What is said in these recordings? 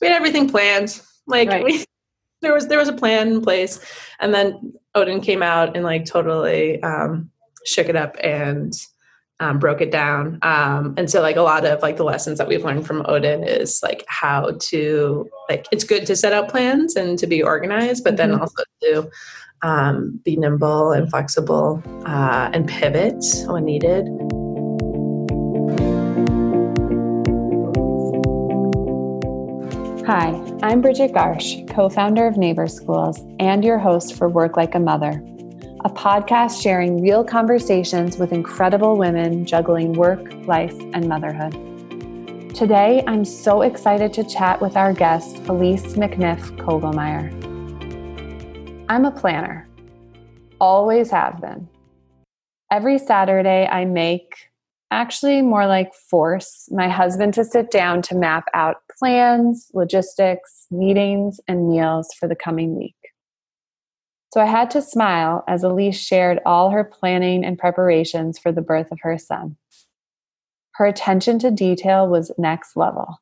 we had everything planned. Like right. we, there was there was a plan in place, and then Odin came out and like totally um, shook it up and um, broke it down. Um, and so like a lot of like the lessons that we've learned from Odin is like how to like it's good to set out plans and to be organized, but mm-hmm. then also to um, be nimble and flexible uh, and pivot when needed. Hi, I'm Bridget Garsh, co founder of Neighbor Schools and your host for Work Like a Mother, a podcast sharing real conversations with incredible women juggling work, life, and motherhood. Today, I'm so excited to chat with our guest, Elise McNiff Kogelmeyer. I'm a planner, always have been. Every Saturday, I make actually more like force my husband to sit down to map out plans, logistics, meetings, and meals for the coming week. So I had to smile as Elise shared all her planning and preparations for the birth of her son. Her attention to detail was next level.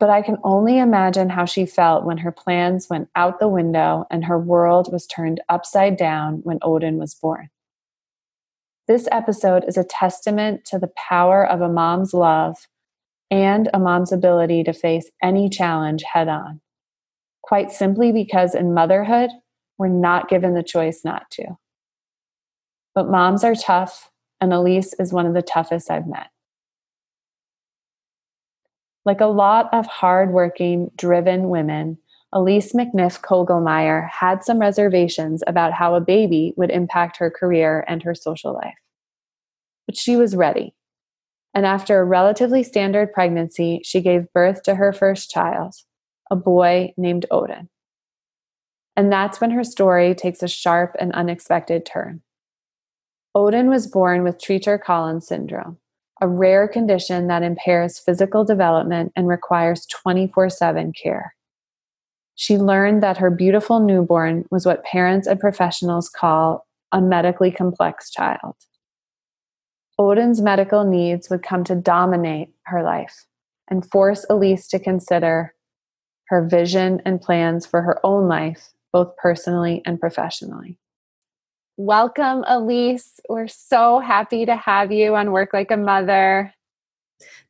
But I can only imagine how she felt when her plans went out the window and her world was turned upside down when Odin was born. This episode is a testament to the power of a mom's love and a mom's ability to face any challenge head on. Quite simply because in motherhood, we're not given the choice not to. But moms are tough, and Elise is one of the toughest I've met. Like a lot of hardworking, driven women, Elise McNiff Kogelmeyer had some reservations about how a baby would impact her career and her social life. But she was ready. And after a relatively standard pregnancy, she gave birth to her first child, a boy named Odin. And that's when her story takes a sharp and unexpected turn. Odin was born with Treacher Collins syndrome, a rare condition that impairs physical development and requires 24 7 care. She learned that her beautiful newborn was what parents and professionals call a medically complex child. Odin's medical needs would come to dominate her life and force Elise to consider her vision and plans for her own life, both personally and professionally. Welcome, Elise. We're so happy to have you on Work Like a Mother.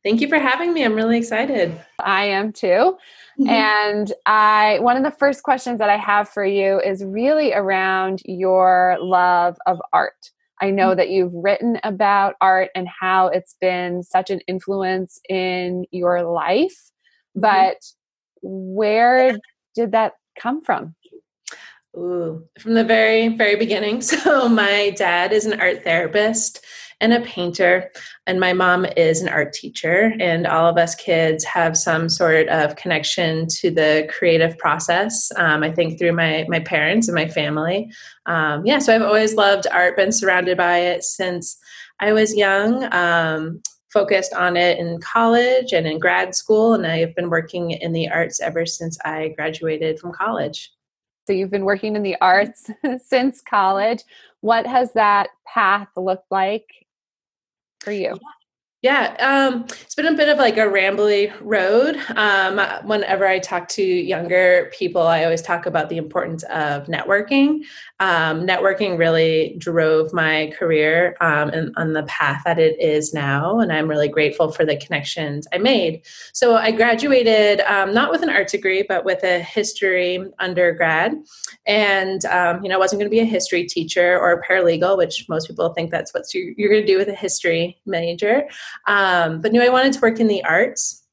Thank you for having me. I'm really excited. I am too. Mm-hmm. And I one of the first questions that I have for you is really around your love of art. I know mm-hmm. that you've written about art and how it's been such an influence in your life, mm-hmm. but where did that come from? Ooh, from the very, very beginning. So, my dad is an art therapist and a painter, and my mom is an art teacher. And all of us kids have some sort of connection to the creative process. Um, I think through my my parents and my family. Um, yeah, so I've always loved art, been surrounded by it since I was young. Um, focused on it in college and in grad school, and I've been working in the arts ever since I graduated from college. So you've been working in the arts since college. What has that path looked like for you? Yeah, um, it's been a bit of like a rambly road. Um, whenever I talk to younger people, I always talk about the importance of networking. Um, networking really drove my career um, and on the path that it is now, and I'm really grateful for the connections I made. So I graduated um, not with an art degree, but with a history undergrad, and um, you know, I wasn't going to be a history teacher or a paralegal, which most people think that's what you're going to do with a history major um, but knew I wanted to work in the arts.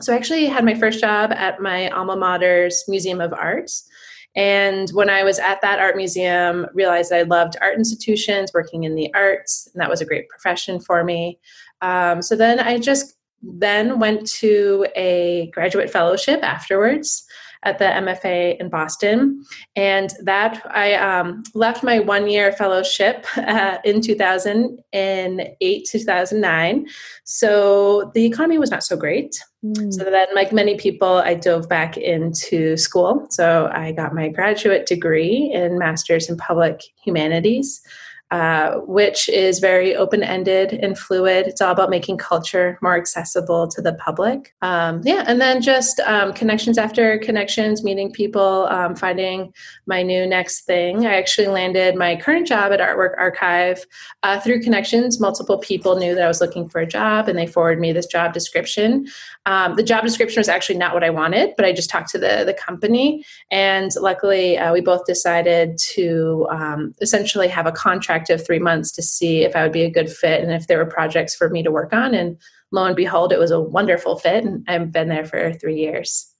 So I actually had my first job at my alma mater's Museum of Arts. And when I was at that art museum, realized I loved art institutions, working in the arts, and that was a great profession for me. Um, so then I just then went to a graduate fellowship afterwards at the MFA in Boston. And that I um, left my one year fellowship uh, in 2008 2009. So the economy was not so great. Mm. So then, like many people, I dove back into school. So I got my graduate degree in Masters in Public Humanities. Uh, which is very open ended and fluid. It's all about making culture more accessible to the public. Um, yeah, and then just um, connections after connections, meeting people, um, finding my new next thing. I actually landed my current job at Artwork Archive uh, through connections. Multiple people knew that I was looking for a job and they forwarded me this job description. Um, the job description was actually not what I wanted, but I just talked to the, the company. And luckily, uh, we both decided to um, essentially have a contract of three months to see if I would be a good fit and if there were projects for me to work on. And lo and behold, it was a wonderful fit. And I've been there for three years.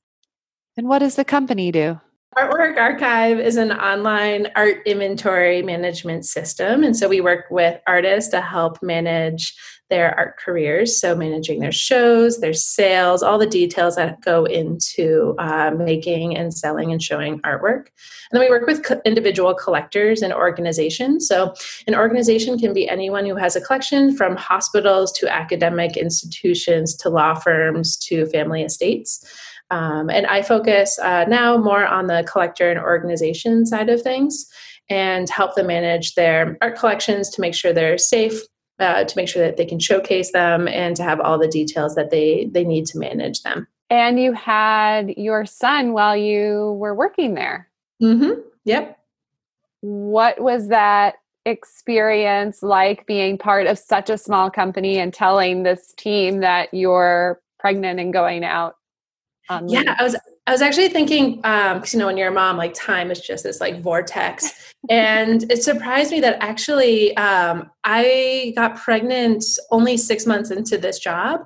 And what does the company do? Artwork Archive is an online art inventory management system. And so we work with artists to help manage their art careers. So, managing their shows, their sales, all the details that go into uh, making and selling and showing artwork. And then we work with co- individual collectors and organizations. So, an organization can be anyone who has a collection from hospitals to academic institutions to law firms to family estates. Um, and I focus uh, now more on the collector and organization side of things and help them manage their art collections to make sure they're safe, uh, to make sure that they can showcase them, and to have all the details that they they need to manage them. And you had your son while you were working there. Mm-hmm. Yep. What was that experience like being part of such a small company and telling this team that you're pregnant and going out yeah, I was I was actually thinking because um, you know when you're a mom, like time is just this like vortex, and it surprised me that actually um, I got pregnant only six months into this job.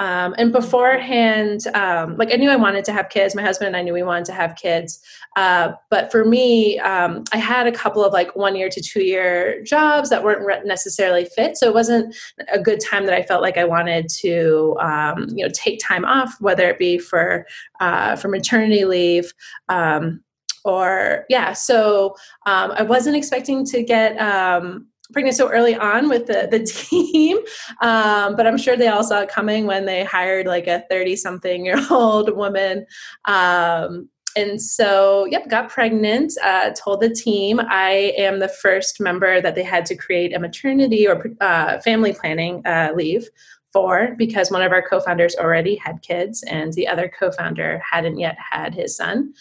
Um, and beforehand, um, like I knew I wanted to have kids. My husband and I knew we wanted to have kids. Uh, but for me, um, I had a couple of like one year to two year jobs that weren't necessarily fit. So it wasn't a good time that I felt like I wanted to, um, you know, take time off, whether it be for uh, for maternity leave um, or yeah. So um, I wasn't expecting to get um, pregnant so early on with the, the team um, but i'm sure they all saw it coming when they hired like a 30 something year old woman. Um, and so yep got pregnant uh, told the team. I am the first member that they had to create a maternity or uh, family planning uh, leave for because one of our co-founders already had kids and the other co-founder hadn't yet had his son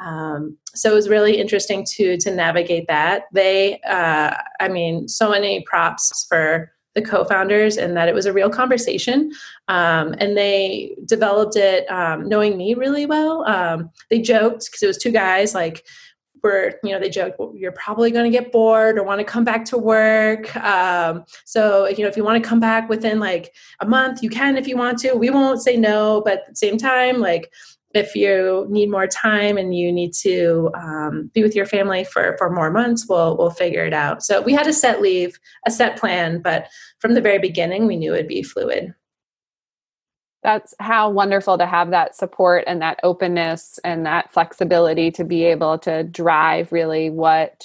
um, so it was really interesting to to navigate that. They, uh, I mean, so many props for the co-founders and that it was a real conversation. Um, and they developed it um, knowing me really well. Um, they joked because it was two guys like were you know they joked well, you're probably going to get bored or want to come back to work. Um, so you know if you want to come back within like a month you can if you want to. We won't say no but at the same time like if you need more time and you need to um, be with your family for, for more months, we'll we'll figure it out. So we had a set leave, a set plan, but from the very beginning, we knew it'd be fluid. That's how wonderful to have that support and that openness and that flexibility to be able to drive really what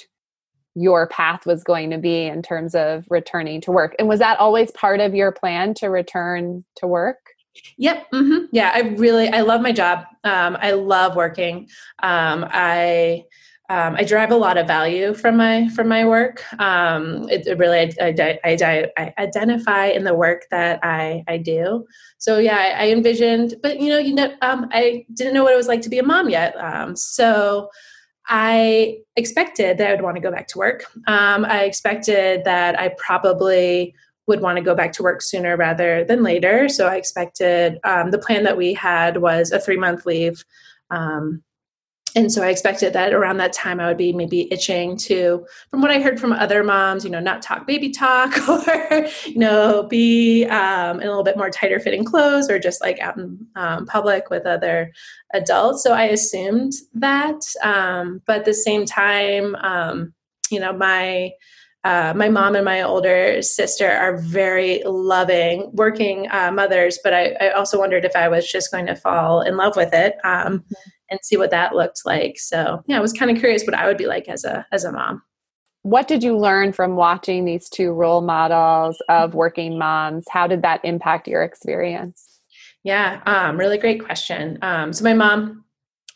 your path was going to be in terms of returning to work. And was that always part of your plan to return to work? Yep. Mm-hmm. Yeah, I really I love my job. Um, I love working. Um, I um, I derive a lot of value from my from my work. Um, it, it, really I, I, I, I, identify in the work that I, I do. So yeah, I, envisioned, but you know, you know, um, I didn't know what it was like to be a mom yet. Um, so I expected that I would want to go back to work. Um, I expected that I probably would want to go back to work sooner rather than later. So I expected um, the plan that we had was a three month leave. Um, and so I expected that around that time I would be maybe itching to, from what I heard from other moms, you know, not talk baby talk or, you know, be um, in a little bit more tighter fitting clothes or just like out in um, public with other adults. So I assumed that. Um, but at the same time, um, you know, my, uh, my mom and my older sister are very loving working uh, mothers, but I, I, also wondered if I was just going to fall in love with it um, mm-hmm. and see what that looked like. So yeah, I was kind of curious what I would be like as a as a mom. What did you learn from watching these two role models of working moms? How did that impact your experience? Yeah, um, really great question. Um, so my mom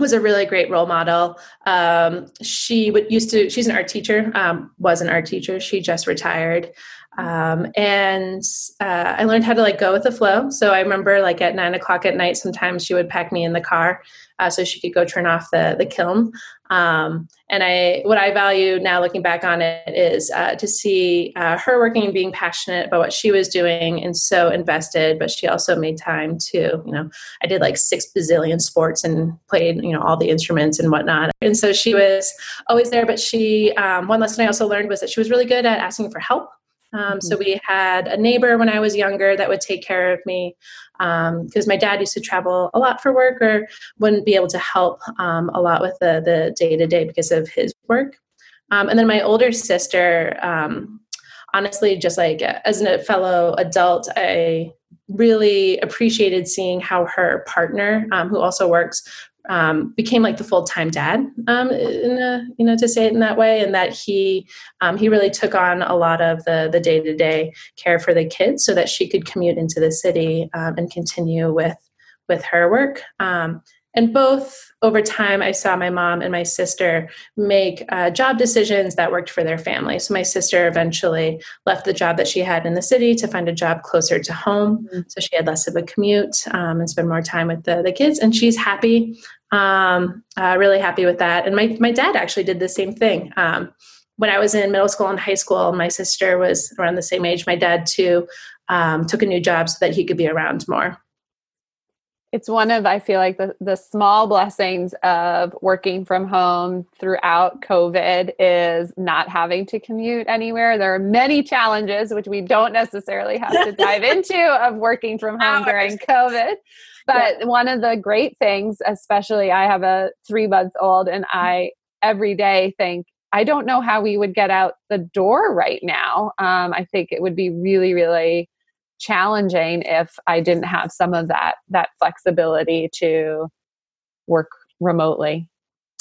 was a really great role model. Um, she would used to. She's an art teacher. Um, was an art teacher. She just retired, um, and uh, I learned how to like go with the flow. So I remember like at nine o'clock at night, sometimes she would pack me in the car uh, so she could go turn off the the kiln. Um, and I, what I value now, looking back on it, is uh, to see uh, her working and being passionate about what she was doing and so invested. But she also made time to, you know, I did like six bazillion sports and played, you know, all the instruments and whatnot. And so she was always there. But she, um, one lesson I also learned was that she was really good at asking for help. Um, mm-hmm. So we had a neighbor when I was younger that would take care of me because um, my dad used to travel a lot for work or wouldn't be able to help um, a lot with the the day to day because of his work. Um, and then my older sister, um, honestly, just like as a fellow adult, I really appreciated seeing how her partner, um, who also works um, became like the full time dad, um, in a, you know, to say it in that way, and that he um, he really took on a lot of the the day to day care for the kids, so that she could commute into the city um, and continue with with her work. Um, and both over time, I saw my mom and my sister make uh, job decisions that worked for their family. So my sister eventually left the job that she had in the city to find a job closer to home. Mm-hmm. So she had less of a commute um, and spend more time with the, the kids. And she's happy, um, uh, really happy with that. And my, my dad actually did the same thing. Um, when I was in middle school and high school, my sister was around the same age. My dad, too, um, took a new job so that he could be around more it's one of i feel like the, the small blessings of working from home throughout covid is not having to commute anywhere there are many challenges which we don't necessarily have to dive into of working from home during covid but yeah. one of the great things especially i have a three month old and i every day think i don't know how we would get out the door right now um, i think it would be really really challenging if I didn't have some of that that flexibility to work remotely.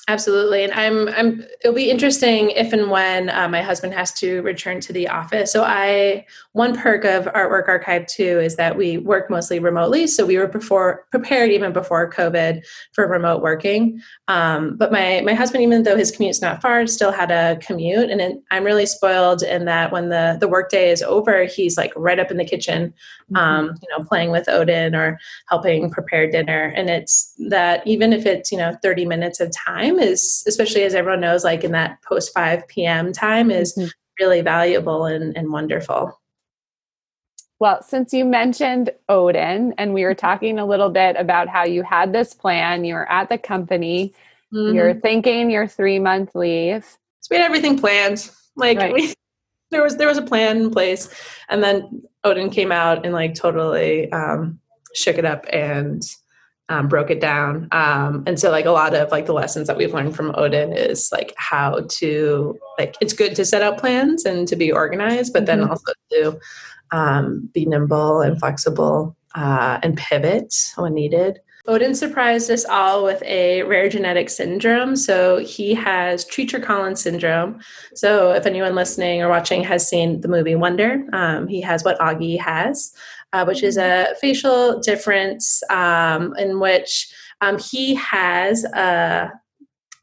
Absolutely, and I'm I'm. It'll be interesting if and when uh, my husband has to return to the office. So I one perk of Artwork Archive too is that we work mostly remotely. So we were before prepared even before COVID for remote working. Um, but my my husband, even though his commute's not far, still had a commute, and it, I'm really spoiled in that when the the workday is over, he's like right up in the kitchen, mm-hmm. um, you know, playing with Odin or helping prepare dinner. And it's that even if it's you know 30 minutes of time is, especially as everyone knows, like in that post 5 p.m. time, is mm-hmm. really valuable and, and wonderful. Well, since you mentioned Odin, and we were mm-hmm. talking a little bit about how you had this plan, you were at the company, mm-hmm. you're thinking your three month leave. So we had everything planned. Like right. we, there was there was a plan in place, and then Odin came out and like totally um, shook it up and um, broke it down. Um, and so like a lot of like the lessons that we've learned from Odin is like how to like it's good to set out plans and to be organized, but mm-hmm. then also to um, be nimble and flexible uh, and pivot when needed. Odin surprised us all with a rare genetic syndrome. So he has Treacher Collins syndrome. So if anyone listening or watching has seen the movie Wonder, um, he has what Auggie has uh, which is a facial difference um, in which um, he has uh,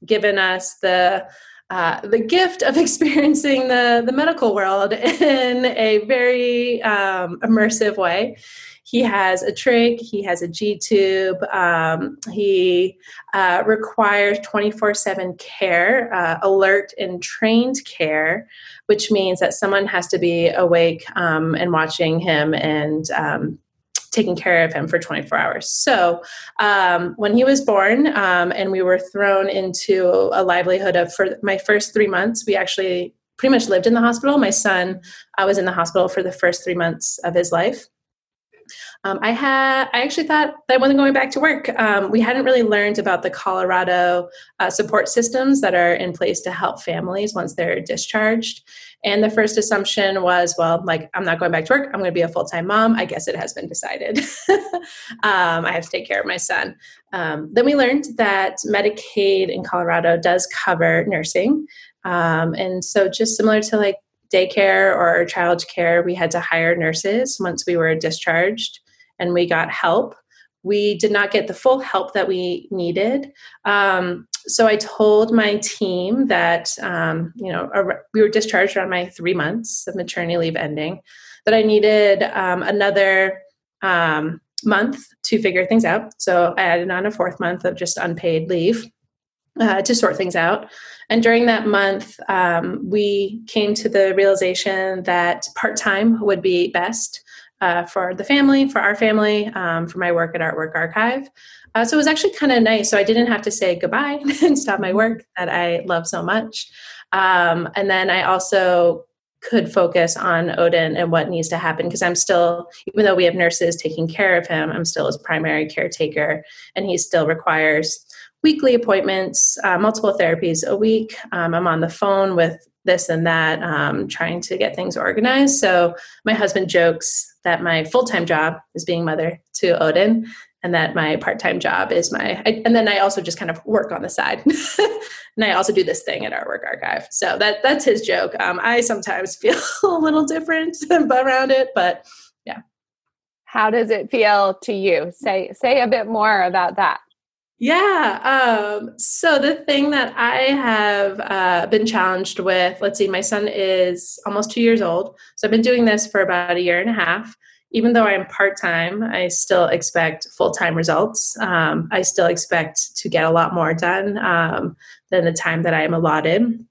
given us the uh, the gift of experiencing the the medical world in a very um, immersive way. He has a trach, he has a G tube, um, he uh, requires 24 7 care, uh, alert and trained care, which means that someone has to be awake um, and watching him and um, taking care of him for 24 hours. So um, when he was born um, and we were thrown into a livelihood of, for my first three months, we actually pretty much lived in the hospital. My son I was in the hospital for the first three months of his life. Um, I had I actually thought that I wasn't going back to work. Um, we hadn't really learned about the Colorado uh, support systems that are in place to help families once they're discharged. And the first assumption was, well, like I'm not going back to work. I'm going to be a full time mom. I guess it has been decided. um, I have to take care of my son. Um, then we learned that Medicaid in Colorado does cover nursing, um, and so just similar to like daycare or child care, we had to hire nurses once we were discharged and we got help we did not get the full help that we needed. Um, so I told my team that, um, you know, we were discharged around my three months of maternity leave ending, that I needed um, another um, month to figure things out. So I added on a fourth month of just unpaid leave uh, to sort things out. And during that month, um, we came to the realization that part time would be best uh, for the family, for our family, um, for my work at Artwork Archive. Uh, so it was actually kind of nice. So I didn't have to say goodbye and stop my work that I love so much. Um, and then I also could focus on Odin and what needs to happen because I'm still, even though we have nurses taking care of him, I'm still his primary caretaker and he still requires weekly appointments, uh, multiple therapies a week. Um, I'm on the phone with this and that, um, trying to get things organized. So my husband jokes that my full time job is being mother to Odin, and that my part time job is my. I, and then I also just kind of work on the side, and I also do this thing at Artwork Archive. So that that's his joke. Um, I sometimes feel a little different around it, but yeah. How does it feel to you? Say say a bit more about that. Yeah. Um, so the thing that I have uh, been challenged with, let's see, my son is almost two years old. So I've been doing this for about a year and a half. Even though I'm part time, I still expect full time results. Um, I still expect to get a lot more done um, than the time that I am allotted.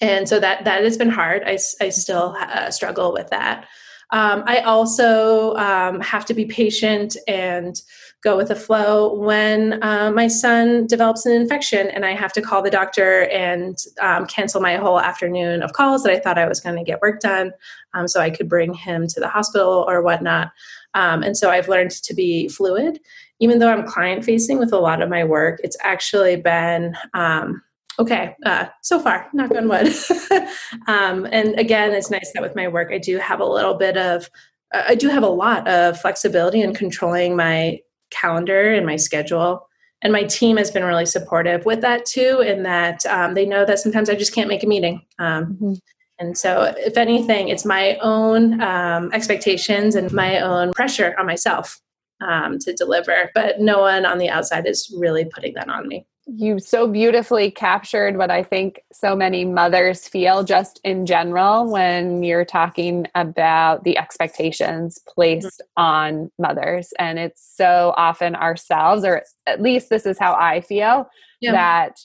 And so that that has been hard. I, I still uh, struggle with that. Um, I also um, have to be patient and go with the flow when uh, my son develops an infection and I have to call the doctor and um, cancel my whole afternoon of calls that I thought I was going to get work done um, so I could bring him to the hospital or whatnot. Um, and so I've learned to be fluid. Even though I'm client facing with a lot of my work, it's actually been um, okay uh, so far knock on wood um, and again it's nice that with my work i do have a little bit of i do have a lot of flexibility in controlling my calendar and my schedule. And my team has been really supportive with that too, in that um, they know that sometimes I just can't make a meeting. Um, mm-hmm. And so, if anything, it's my own um, expectations and my own pressure on myself um, to deliver. But no one on the outside is really putting that on me you so beautifully captured what I think so many mothers feel just in general when you're talking about the expectations placed mm-hmm. on mothers. And it's so often ourselves, or at least this is how I feel, yeah. that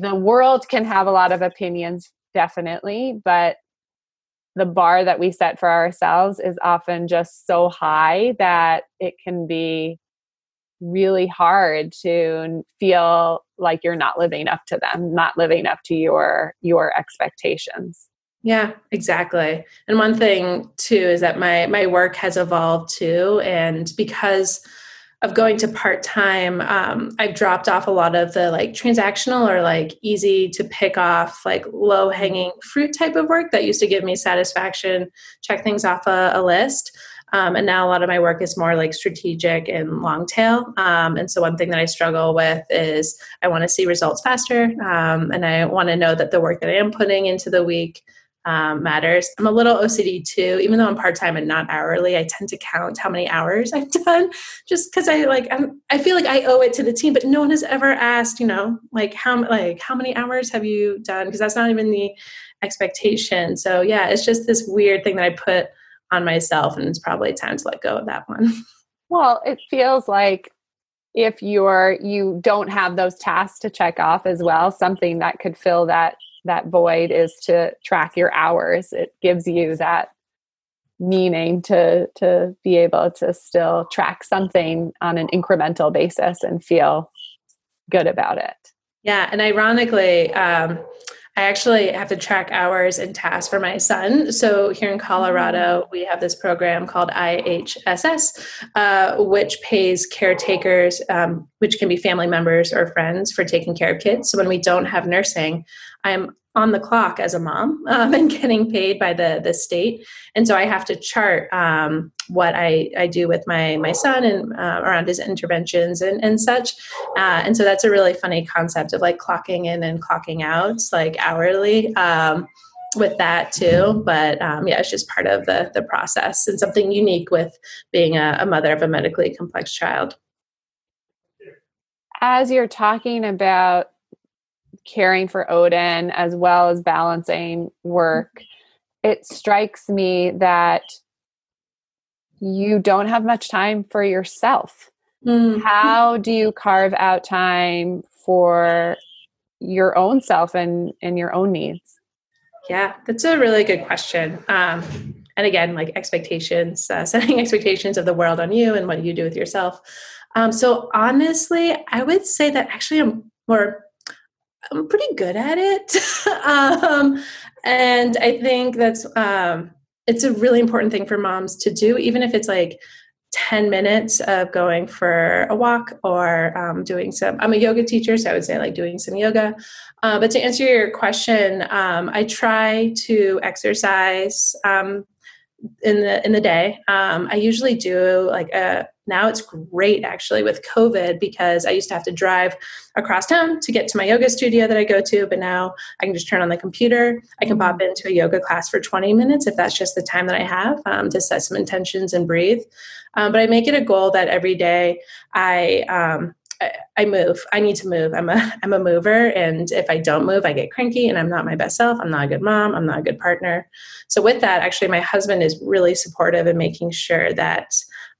the world can have a lot of opinions, definitely, but the bar that we set for ourselves is often just so high that it can be really hard to feel like you're not living up to them not living up to your your expectations. Yeah exactly. And one thing too is that my my work has evolved too and because of going to part-time um, i've dropped off a lot of the like transactional or like easy to pick off like low hanging fruit type of work that used to give me satisfaction check things off a, a list um, and now a lot of my work is more like strategic and long tail. Um, and so one thing that I struggle with is I want to see results faster. Um, and I want to know that the work that I am putting into the week um, matters. I'm a little OCD too, even though I'm part time and not hourly. I tend to count how many hours I've done, just because I like I'm, I feel like I owe it to the team. But no one has ever asked, you know, like how like how many hours have you done? Because that's not even the expectation. So yeah, it's just this weird thing that I put on myself and it's probably time to let go of that one. Well it feels like if you're you don't have those tasks to check off as well something that could fill that that void is to track your hours. It gives you that meaning to to be able to still track something on an incremental basis and feel good about it. Yeah and ironically um I actually have to track hours and tasks for my son. So here in Colorado, mm. we have this program called IHSS, uh, which pays caretakers, um, which can be family members or friends, for taking care of kids. So when we don't have nursing, I'm on the clock as a mom um, and getting paid by the the state. And so i have to chart um, what I, I do with my my son and uh, around his interventions and, and such. Uh, and so that's a really funny concept of like clocking in and clocking out like hourly um, with that too. But um, yeah it's just part of the the process and something unique with being a, a mother of a medically complex child. As you're talking about caring for Odin as well as balancing work, it strikes me that you don't have much time for yourself. Mm-hmm. How do you carve out time for your own self and, and your own needs? Yeah, that's a really good question. Um, and again, like expectations, uh, setting expectations of the world on you and what you do with yourself. Um, so honestly, I would say that actually I'm more, I'm pretty good at it. um, and I think that's, um, it's a really important thing for moms to do, even if it's like 10 minutes of going for a walk or um, doing some i'm a yoga teacher so i would say like doing some yoga uh, but to answer your question um, i try to exercise um, in the in the day. Um, I usually do like a now it's great actually with COVID because I used to have to drive across town to get to my yoga studio that I go to, but now I can just turn on the computer. I can pop mm-hmm. into a yoga class for 20 minutes if that's just the time that I have um, to set some intentions and breathe. Um, but I make it a goal that every day I um, I move. I need to move. I'm a I'm a mover, and if I don't move, I get cranky, and I'm not my best self. I'm not a good mom. I'm not a good partner. So with that, actually, my husband is really supportive in making sure that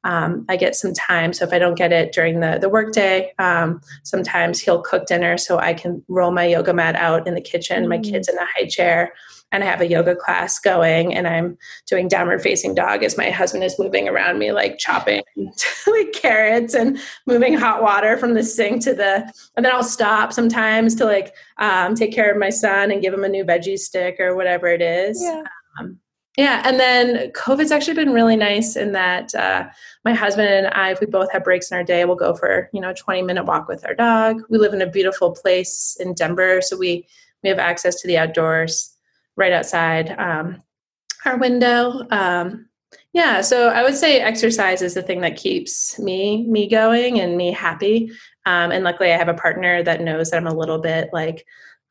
um, I get some time. So if I don't get it during the the workday, um, sometimes he'll cook dinner so I can roll my yoga mat out in the kitchen. Mm-hmm. My kids in a high chair and I have a yoga class going and I'm doing downward facing dog as my husband is moving around me, like chopping like carrots and moving hot water from the sink to the, and then I'll stop sometimes to like um, take care of my son and give him a new veggie stick or whatever it is. Yeah. Um, yeah, and then COVID's actually been really nice in that uh, my husband and I, if we both have breaks in our day, we'll go for you know a twenty minute walk with our dog. We live in a beautiful place in Denver, so we we have access to the outdoors right outside um, our window. Um, yeah, so I would say exercise is the thing that keeps me me going and me happy. Um, and luckily, I have a partner that knows that I'm a little bit like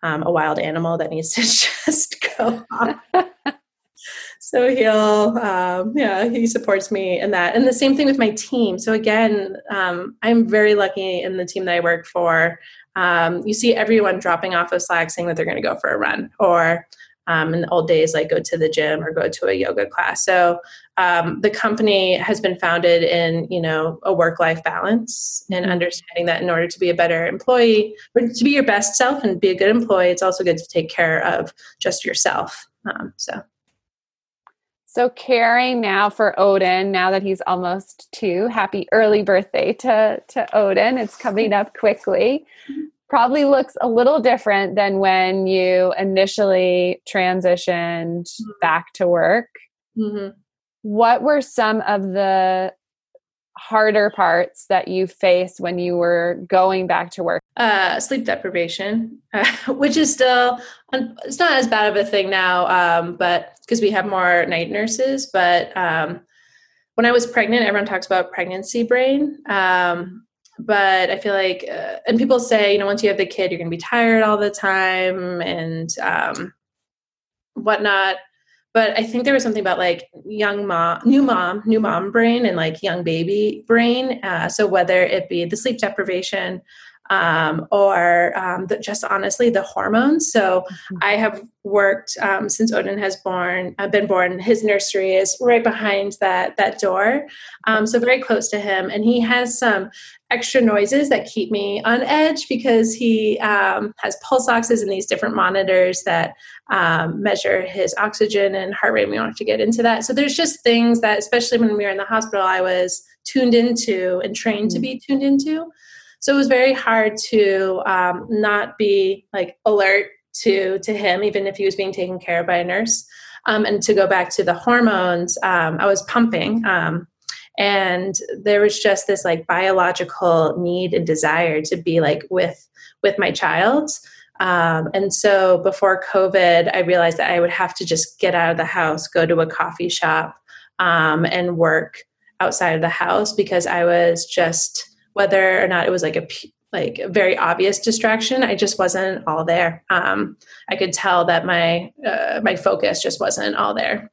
um, a wild animal that needs to just go off. so he'll um, yeah he supports me in that and the same thing with my team so again um, i'm very lucky in the team that i work for um, you see everyone dropping off of slack saying that they're going to go for a run or um, in the old days, like go to the gym or go to a yoga class. So um, the company has been founded in, you know, a work-life balance and mm-hmm. understanding that in order to be a better employee, or to be your best self and be a good employee, it's also good to take care of just yourself. Um, so. So caring now for Odin, now that he's almost two, happy early birthday to to Odin. It's coming up quickly. Probably looks a little different than when you initially transitioned mm-hmm. back to work. Mm-hmm. What were some of the harder parts that you faced when you were going back to work? Uh, sleep deprivation, uh, which is still it's not as bad of a thing now, um, but because we have more night nurses. But um, when I was pregnant, everyone talks about pregnancy brain. Um, but I feel like, uh, and people say, you know, once you have the kid, you're going to be tired all the time and um, whatnot. But I think there was something about like young mom, new mom, new mom brain, and like young baby brain. Uh, so whether it be the sleep deprivation, um, or um, the, just honestly the hormones. So mm-hmm. I have worked um, since Odin has born, uh, been born. His nursery is right behind that that door, um, so very close to him, and he has some extra noises that keep me on edge because he um, has pulse oxes and these different monitors that um, measure his oxygen and heart rate. We don't have to get into that. So there's just things that, especially when we were in the hospital, I was tuned into and trained mm-hmm. to be tuned into. So it was very hard to um, not be like alert to to him, even if he was being taken care of by a nurse. Um, and to go back to the hormones, um, I was pumping, um, and there was just this like biological need and desire to be like with with my child. Um, and so before COVID, I realized that I would have to just get out of the house, go to a coffee shop, um, and work outside of the house because I was just whether or not it was like a like a very obvious distraction i just wasn't all there um, i could tell that my uh, my focus just wasn't all there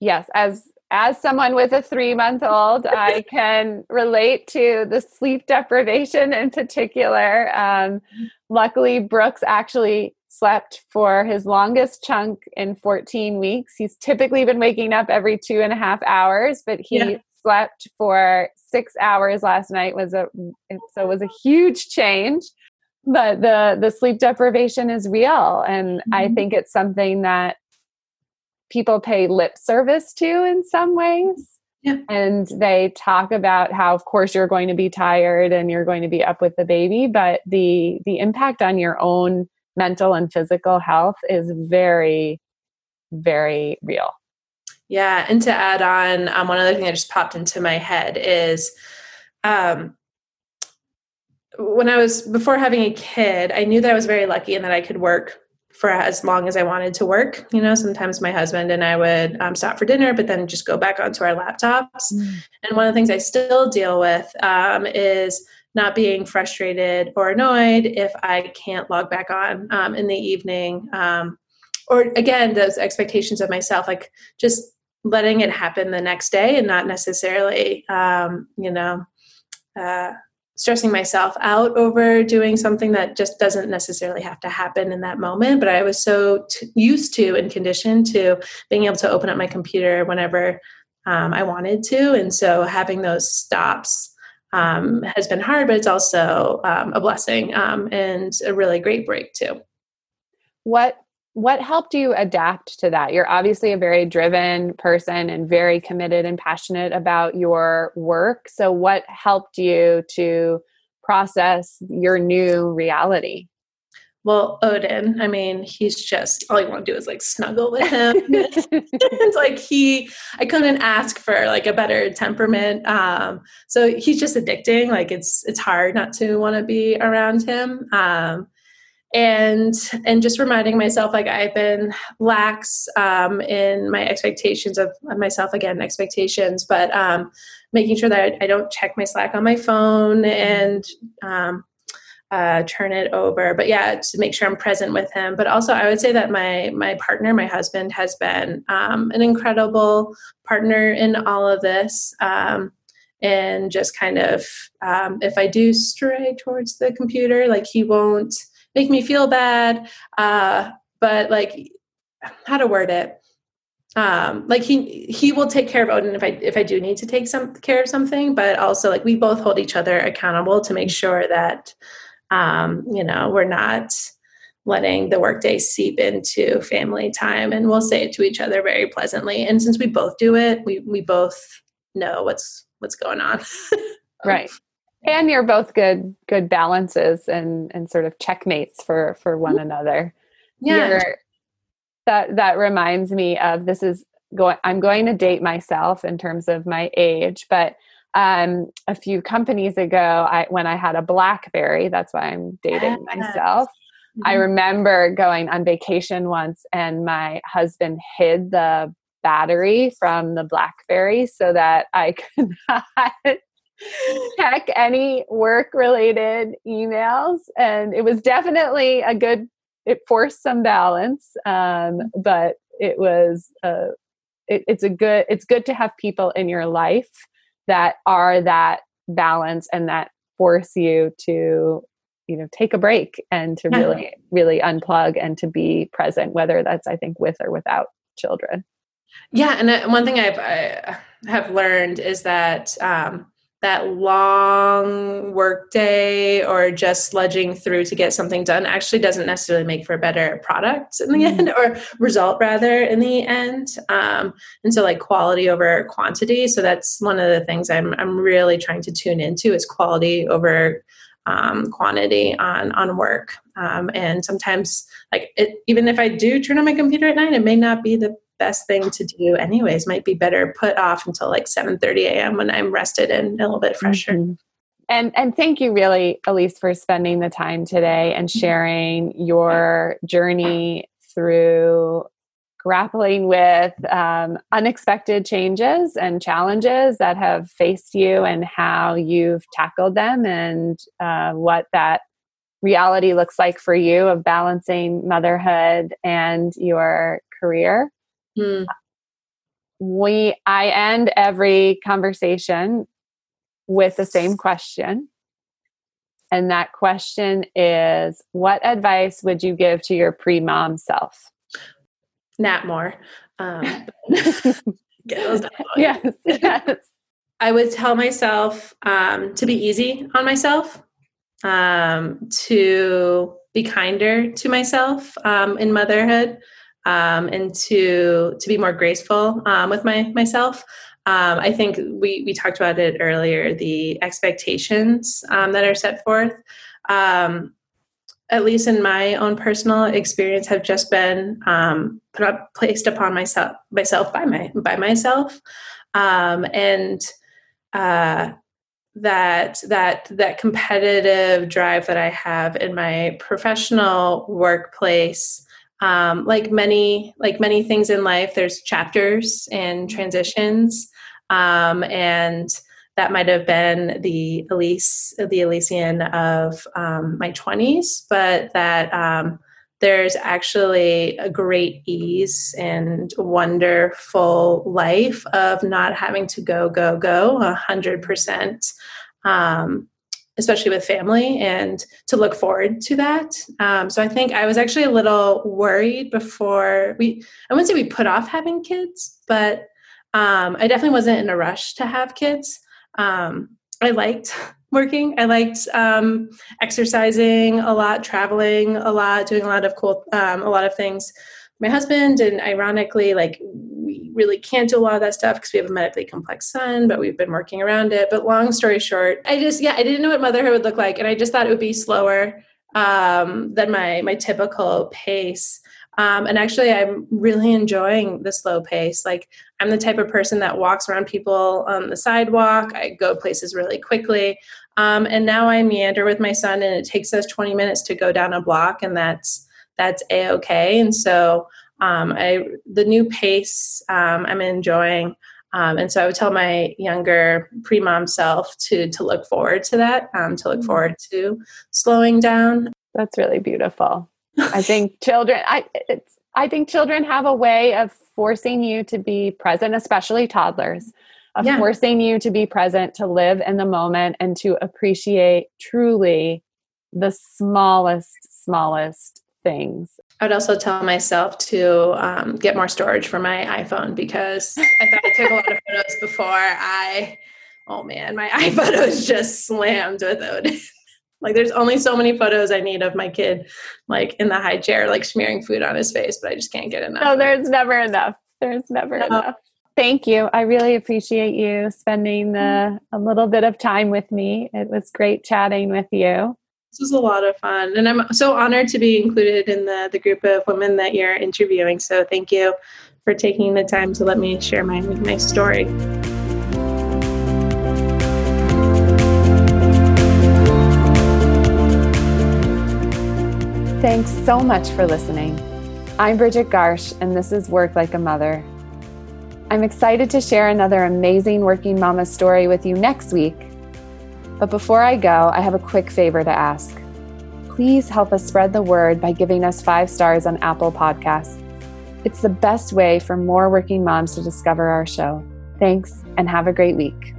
yes as as someone with a three month old, I can relate to the sleep deprivation in particular. Um, luckily, Brooks actually slept for his longest chunk in 14 weeks. He's typically been waking up every two and a half hours, but he yeah. Slept for six hours last night was a so it was a huge change but the the sleep deprivation is real. And mm-hmm. i think it's something that people pay lip service to in some ways. And they talk about how of course you're going to be tired and you're going to be up with the baby but the the impact on your own mental and physical health is very very real yeah and to add on um, one other thing that just popped into my head is um, when I was before having a kid, I knew that I was very lucky and that I could work for as long as I wanted to work. You know, sometimes my husband and I would um, stop for dinner, but then just go back onto our laptops. Mm. And one of the things I still deal with um, is not being frustrated or annoyed if I can't log back on um, in the evening. Um, or again, those expectations of myself, like just letting it happen the next day and not necessarily, um, you know, uh, stressing myself out over doing something that just doesn't necessarily have to happen in that moment. But I was so t- used to and conditioned to being able to open up my computer whenever um, I wanted to. And so having those stops um, has been hard, but it's also um, a blessing um, and a really great break too. What what helped you adapt to that? You're obviously a very driven person and very committed and passionate about your work. So what helped you to process your new reality? Well odin i mean he's just all you want to do is like snuggle with him. It's like he i couldn't ask for like a better temperament um so he's just addicting like it's it's hard not to want to be around him um and and just reminding myself like i've been lax um, in my expectations of, myself again expectations but um, making sure that I, I, don't check my slack on my phone and um, uh, turn it over. But yeah to make sure i'm present with him. But also i would say that my my partner my husband has been um, an incredible partner in all of this um, and just kind of um, if i do stray towards the computer like he won't make me feel bad. Uh, but like how to word it. Um, like he he will take care of Odin if I if I do need to take some care of something, but also like we both hold each other accountable to make sure that um, you know we're not letting the workday seep into family time and we'll say it to each other very pleasantly and since we both do it we we both know what's what's going on right and you're both good good balances and and sort of checkmates for for one another. Yeah. You're, that that reminds me of this is going i'm going to date myself in terms of my age but um, a few companies ago I, when i had a blackberry that's why i'm dating myself mm-hmm. i remember going on vacation once and my husband hid the battery from the blackberry so that i could not check any work related emails. And it was definitely a good, it forced some balance. Um, but it was, uh, it, it's a good, it's good to have people in your life that are that balance and that force you to you know take a break and to really really unplug and to be present whether that's i think with or without children yeah and uh, one thing i've I have learned is that um, that long work day or just sludging through to get something done actually doesn't necessarily make for a better product in the mm. end or result rather in the end. Um, and so like quality over quantity. So that's one of the things i'm, I'm really trying to tune into is quality over um, quantity on on work. Um, and sometimes like it, even if i do turn on my computer at night it may not be the best thing to do anyways might be better put off until like 7 30 a.m when i'm rested and a little bit fresher mm-hmm. and and thank you really elise for spending the time today and mm-hmm. sharing your journey through grappling with um, unexpected changes and challenges that have faced you and how you've tackled them and uh, what that reality looks like for you of balancing motherhood and your career. Hmm. we I end every conversation with the same question. And that question is what advice would you give to your pre-mom self? Nap more. Um, yes, yes. I would tell myself um, to be easy on myself, um, to be kinder to myself um, in motherhood, um, and to to be more graceful um, with my myself. Um, I think we we talked about it earlier. The expectations that are set forth at least in my own personal experience, have just been um, put up, placed upon myself myself by my by myself, um, and uh, that that that competitive drive that I have in my professional workplace. Um, like many like many things in life, there's chapters and transitions, um, and that might have been the Elise the Elysian of um, my 20s, but that um, there's actually a great ease and wonderful life of not having to go, go, go a hundred percent, um, especially with family and to look forward to that. Um, so I think I was actually a little worried before we, I wouldn't say we put off having kids, but um, I definitely wasn't in a rush to have kids. Um, I liked working. I liked um, exercising a lot, traveling a lot, doing a lot of cool, um, a lot of things. My husband and ironically, like we really can't do a lot of that stuff because we have a medically complex son, but we've been working around it. But long story short, I just yeah, I didn't know what motherhood would look like, and I just thought it would be slower um, than my my typical pace. Um, and actually, I'm really enjoying the slow pace. Like, I'm the type of person that walks around people on the sidewalk. I go places really quickly. Um, and now I meander with my son, and it takes us 20 minutes to go down a block, and that's that's a okay. And so, um, I the new pace um, I'm enjoying. Um, and so I would tell my younger pre-mom self to to look forward to that, um, to look mm-hmm. forward to slowing down. That's really beautiful. I think children I it's I think children have a way of forcing you to be present, especially toddlers, of yeah. forcing you to be present, to live in the moment and to appreciate truly the smallest, smallest things. I would also tell myself to um, get more storage for my iPhone because I thought I took a lot of photos before I, oh man, my iPhone was just slammed with it. Like there's only so many photos I need of my kid like in the high chair, like smearing food on his face, but I just can't get enough. No, there's never enough. There's never no. enough. Thank you. I really appreciate you spending the a little bit of time with me. It was great chatting with you. This was a lot of fun. And I'm so honored to be included in the, the group of women that you're interviewing. So thank you for taking the time to let me share my my story. Thanks so much for listening. I'm Bridget Garsh, and this is Work Like a Mother. I'm excited to share another amazing working mama story with you next week. But before I go, I have a quick favor to ask. Please help us spread the word by giving us five stars on Apple Podcasts. It's the best way for more working moms to discover our show. Thanks, and have a great week.